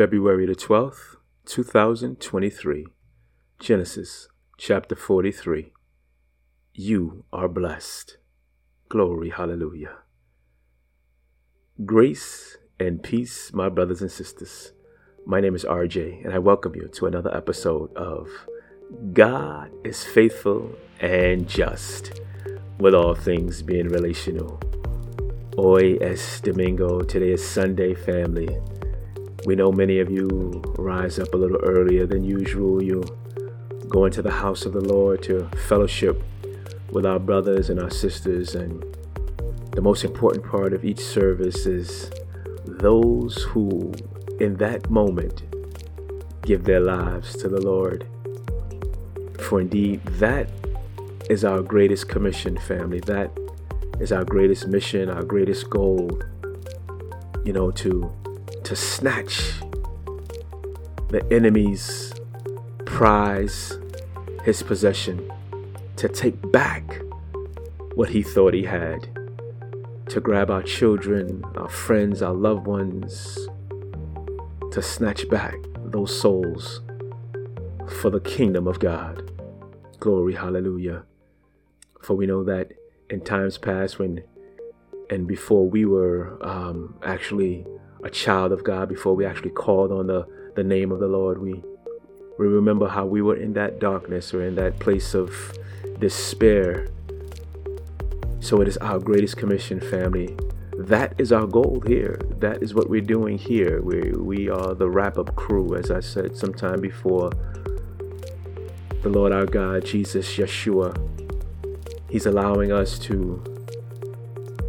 February the 12th, 2023. Genesis chapter 43. You are blessed. Glory, hallelujah. Grace and peace, my brothers and sisters. My name is RJ, and I welcome you to another episode of God is Faithful and Just, with all things being relational. Hoy es Domingo. Today is Sunday, family. We know many of you rise up a little earlier than usual. You go into the house of the Lord to fellowship with our brothers and our sisters. And the most important part of each service is those who, in that moment, give their lives to the Lord. For indeed, that is our greatest commission, family. That is our greatest mission, our greatest goal. You know, to to snatch the enemy's prize, his possession, to take back what he thought he had, to grab our children, our friends, our loved ones, to snatch back those souls for the kingdom of God. Glory, hallelujah. For we know that in times past, when and before we were um, actually a child of God before we actually called on the, the name of the Lord. We, we remember how we were in that darkness or in that place of despair. So it is our greatest commission, family. That is our goal here. That is what we're doing here. We, we are the wrap up crew, as I said sometime before. The Lord our God, Jesus, Yeshua, He's allowing us to,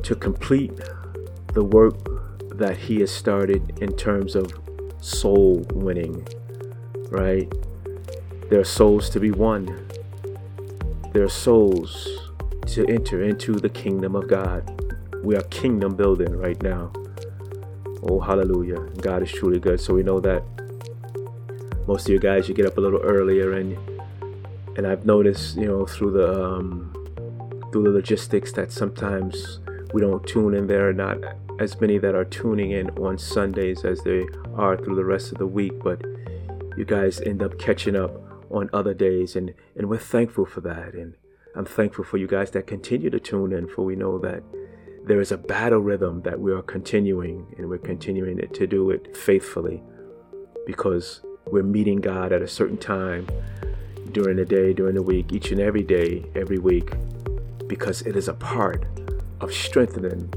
to complete the work that he has started in terms of soul winning, right? There are souls to be won. There are souls to enter into the kingdom of God. We are kingdom building right now. Oh, hallelujah. God is truly good. So we know that most of you guys, you get up a little earlier and and I've noticed, you know, through the um, through the logistics that sometimes we don't tune in there, are not as many that are tuning in on Sundays as they are through the rest of the week, but you guys end up catching up on other days, and, and we're thankful for that. And I'm thankful for you guys that continue to tune in, for we know that there is a battle rhythm that we are continuing, and we're continuing it, to do it faithfully because we're meeting God at a certain time during the day, during the week, each and every day, every week, because it is a part of strengthening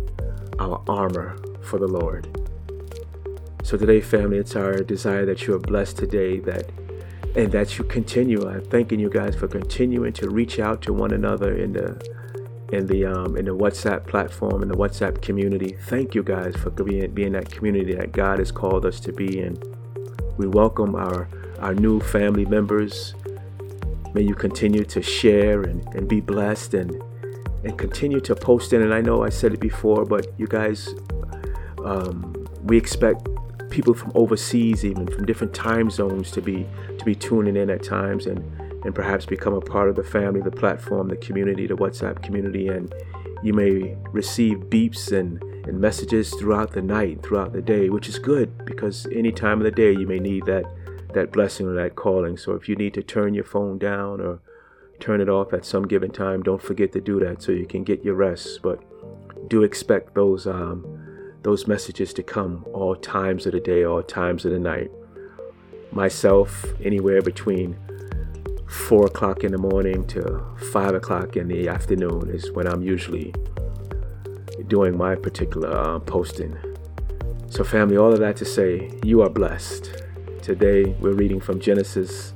our armor for the Lord. So today, family, it's our desire that you are blessed today, that and that you continue. I'm thanking you guys for continuing to reach out to one another in the in the um, in the WhatsApp platform in the WhatsApp community. Thank you guys for being being that community that God has called us to be in. We welcome our our new family members. May you continue to share and, and be blessed and and continue to post in. And I know I said it before, but you guys, um, we expect people from overseas, even from different time zones, to be to be tuning in at times and and perhaps become a part of the family, the platform, the community, the WhatsApp community, and you may receive beeps and, and messages throughout the night, throughout the day, which is good because any time of the day you may need that that blessing or that calling. So if you need to turn your phone down or turn it off at some given time. Don't forget to do that so you can get your rest. But do expect those um, those messages to come all times of the day, all times of the night. Myself, anywhere between four o'clock in the morning to five o'clock in the afternoon is when I'm usually doing my particular uh, posting. So, family, all of that to say, you are blessed. Today, we're reading from Genesis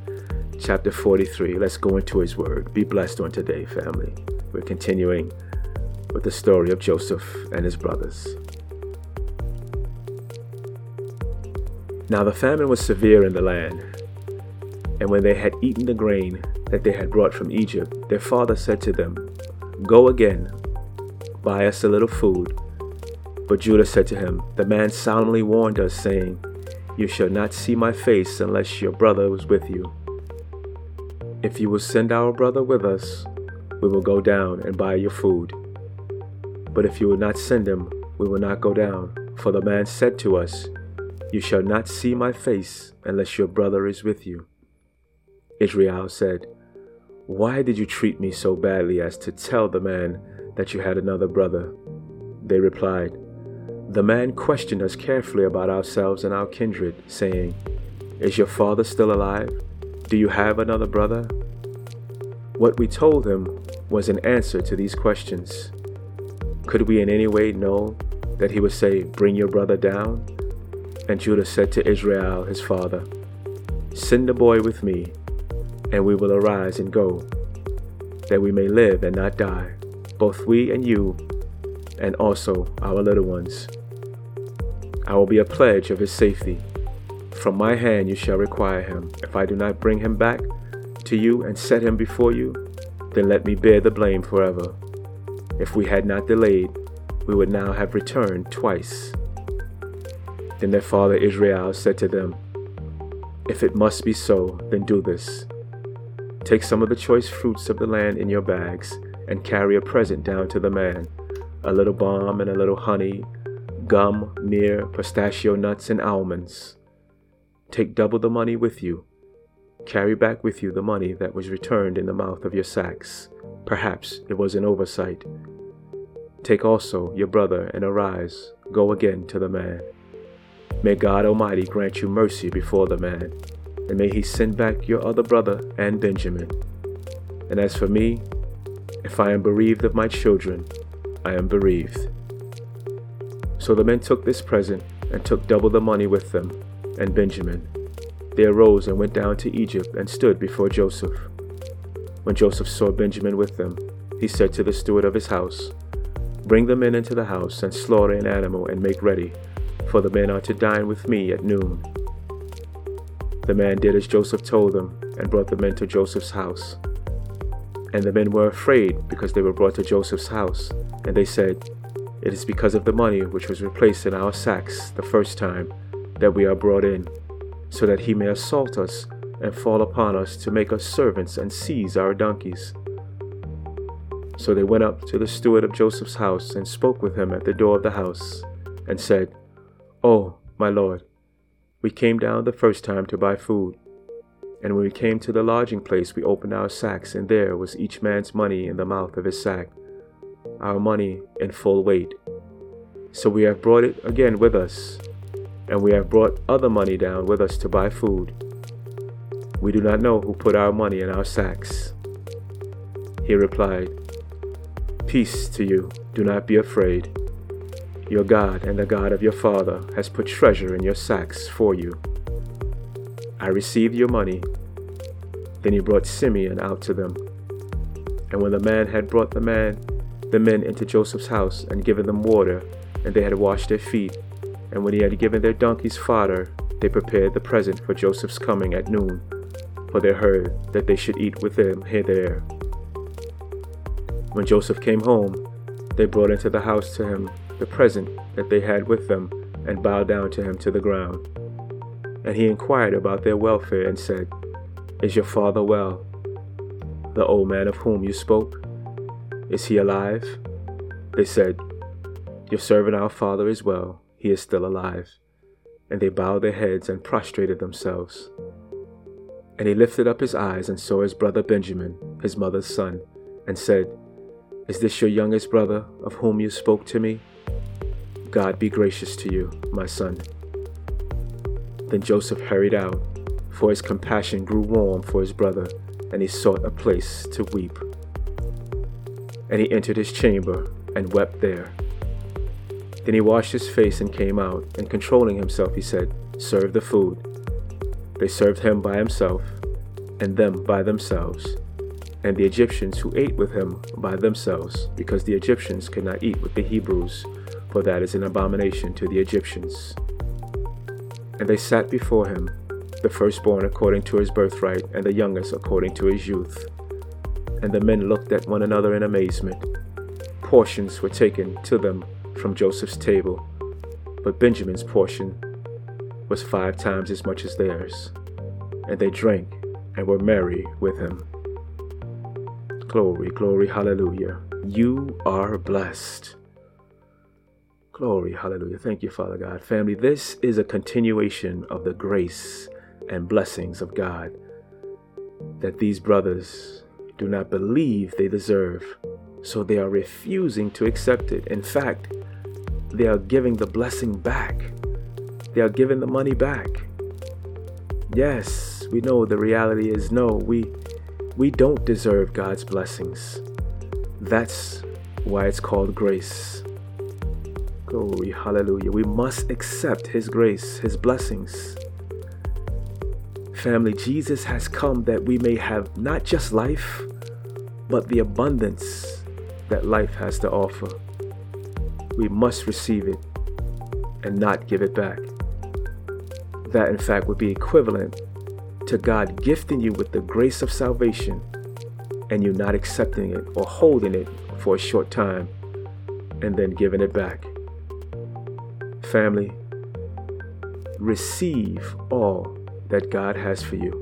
chapter 43. Let's go into his word. Be blessed on today, family. We're continuing with the story of Joseph and his brothers. Now the famine was severe in the land, and when they had eaten the grain that they had brought from Egypt, their father said to them, Go again, buy us a little food. But Judah said to him, The man solemnly warned us, saying, You shall not see my face unless your brother was with you. If you will send our brother with us, we will go down and buy your food. But if you will not send him, we will not go down. For the man said to us, You shall not see my face unless your brother is with you. Israel said, Why did you treat me so badly as to tell the man that you had another brother? They replied, The man questioned us carefully about ourselves and our kindred, saying, Is your father still alive? Do you have another brother? What we told him was an answer to these questions. Could we in any way know that he would say, Bring your brother down? And Judah said to Israel his father, Send the boy with me, and we will arise and go, that we may live and not die, both we and you, and also our little ones. I will be a pledge of his safety. From my hand you shall require him. If I do not bring him back to you and set him before you, then let me bear the blame forever. If we had not delayed, we would now have returned twice. Then their father Israel said to them, If it must be so, then do this. Take some of the choice fruits of the land in your bags, and carry a present down to the man a little balm and a little honey, gum, myrrh, pistachio nuts, and almonds. Take double the money with you. Carry back with you the money that was returned in the mouth of your sacks. Perhaps it was an oversight. Take also your brother and arise, go again to the man. May God Almighty grant you mercy before the man, and may he send back your other brother and Benjamin. And as for me, if I am bereaved of my children, I am bereaved. So the men took this present and took double the money with them, and Benjamin. They arose and went down to Egypt and stood before Joseph. When Joseph saw Benjamin with them, he said to the steward of his house, Bring the men into the house and slaughter an animal and make ready, for the men are to dine with me at noon. The man did as Joseph told them and brought the men to Joseph's house. And the men were afraid because they were brought to Joseph's house, and they said, It is because of the money which was replaced in our sacks the first time that we are brought in, so that he may assault us and fall upon us to make us servants and seize our donkeys. So they went up to the steward of Joseph's house and spoke with him at the door of the house, and said, Oh, my lord, we came down the first time to buy food. And when we came to the lodging place, we opened our sacks, and there was each man's money in the mouth of his sack, our money in full weight. So we have brought it again with us, and we have brought other money down with us to buy food. We do not know who put our money in our sacks. He replied, Peace to you, do not be afraid. Your God and the God of your father has put treasure in your sacks for you. I received your money. Then he brought Simeon out to them. And when the man had brought the man, the men into Joseph's house and given them water, and they had washed their feet, and when he had given their donkeys fodder, they prepared the present for Joseph's coming at noon, for they heard that they should eat with him here there. When Joseph came home, they brought into the house to him the present that they had with them, and bowed down to him to the ground. And he inquired about their welfare and said, Is your father well? The old man of whom you spoke? Is he alive? They said, Your servant our father is well, he is still alive. And they bowed their heads and prostrated themselves. And he lifted up his eyes and saw his brother Benjamin, his mother's son, and said, Is this your youngest brother of whom you spoke to me? God be gracious to you, my son. Then Joseph hurried out, for his compassion grew warm for his brother, and he sought a place to weep. And he entered his chamber and wept there. Then he washed his face and came out, and controlling himself, he said, Serve the food. They served him by himself, and them by themselves, and the Egyptians who ate with him by themselves, because the Egyptians could not eat with the Hebrews for that is an abomination to the Egyptians. And they sat before him, the firstborn according to his birthright, and the youngest according to his youth. And the men looked at one another in amazement. Portions were taken to them from Joseph's table, but Benjamin's portion was five times as much as theirs. And they drank and were merry with him. Glory, glory, hallelujah. You are blessed. Glory, hallelujah. Thank you, Father God. Family, this is a continuation of the grace and blessings of God that these brothers do not believe they deserve, so they are refusing to accept it. In fact, they are giving the blessing back, they are giving the money back. Yes, we know the reality is no, we we don't deserve God's blessings. That's why it's called grace. Glory, hallelujah. We must accept His grace, His blessings. Family, Jesus has come that we may have not just life, but the abundance that life has to offer. We must receive it and not give it back. That, in fact, would be equivalent to God gifting you with the grace of salvation and you not accepting it or holding it for a short time and then giving it back. Family, receive all that God has for you.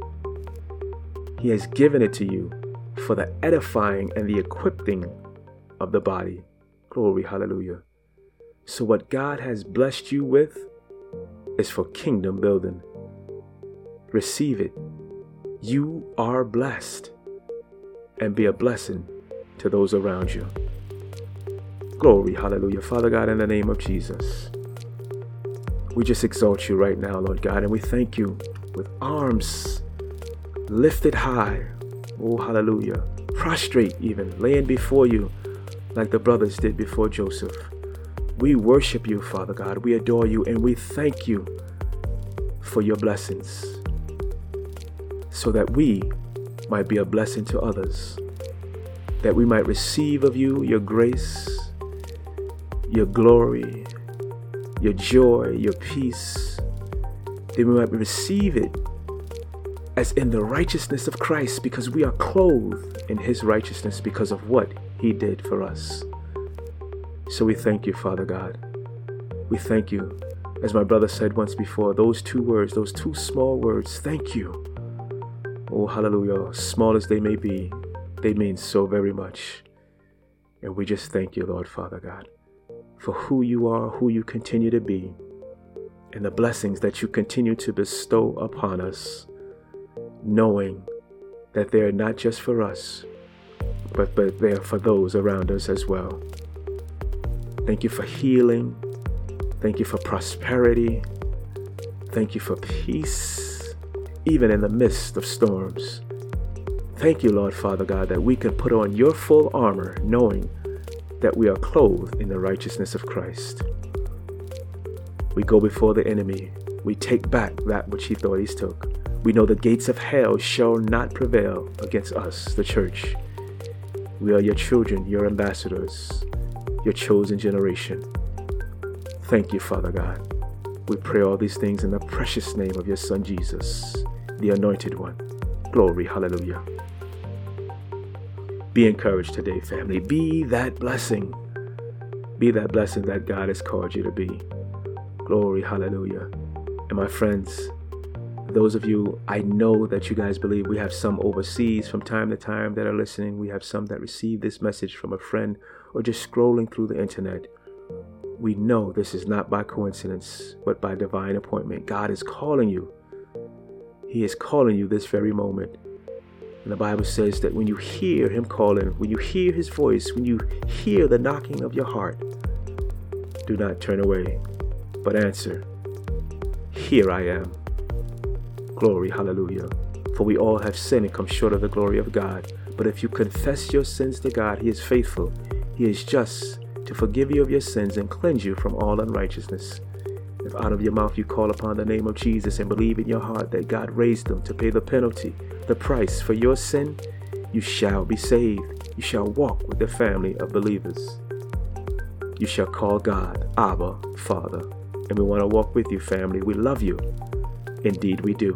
He has given it to you for the edifying and the equipping of the body. Glory, hallelujah. So, what God has blessed you with is for kingdom building. Receive it. You are blessed and be a blessing to those around you. Glory, hallelujah. Father God, in the name of Jesus. We just exalt you right now, Lord God, and we thank you with arms lifted high. Oh, hallelujah. Prostrate, even laying before you like the brothers did before Joseph. We worship you, Father God. We adore you and we thank you for your blessings so that we might be a blessing to others, that we might receive of you your grace, your glory, your joy, your peace, that we might receive it as in the righteousness of Christ because we are clothed in his righteousness because of what he did for us. So we thank you, Father God. We thank you. As my brother said once before, those two words, those two small words, thank you. Oh, hallelujah. Small as they may be, they mean so very much. And we just thank you, Lord Father God for who you are, who you continue to be, and the blessings that you continue to bestow upon us, knowing that they are not just for us, but, but they are for those around us as well. Thank you for healing. Thank you for prosperity. Thank you for peace, even in the midst of storms. Thank you, Lord Father God, that we can put on your full armor, knowing that we are clothed in the righteousness of Christ. We go before the enemy. We take back that which he thought he took. We know the gates of hell shall not prevail against us, the church. We are your children, your ambassadors, your chosen generation. Thank you, Father God. We pray all these things in the precious name of your Son Jesus, the Anointed One. Glory, hallelujah. Be encouraged today, family. Be that blessing. Be that blessing that God has called you to be. Glory, hallelujah. And my friends, those of you, I know that you guys believe we have some overseas from time to time that are listening. We have some that receive this message from a friend or just scrolling through the internet. We know this is not by coincidence, but by divine appointment. God is calling you. He is calling you this very moment. And the Bible says that when you hear Him calling, when you hear His voice, when you hear the knocking of your heart, do not turn away, but answer, Here I am. Glory, hallelujah. For we all have sinned and come short of the glory of God. But if you confess your sins to God, He is faithful. He is just to forgive you of your sins and cleanse you from all unrighteousness. If out of your mouth you call upon the name of Jesus and believe in your heart that God raised him to pay the penalty, the price for your sin, you shall be saved. You shall walk with the family of believers. You shall call God Abba, Father. And we want to walk with you, family. We love you. Indeed, we do.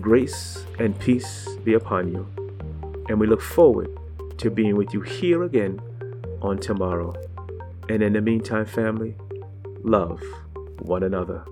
Grace and peace be upon you. And we look forward to being with you here again on tomorrow. And in the meantime, family, love one another.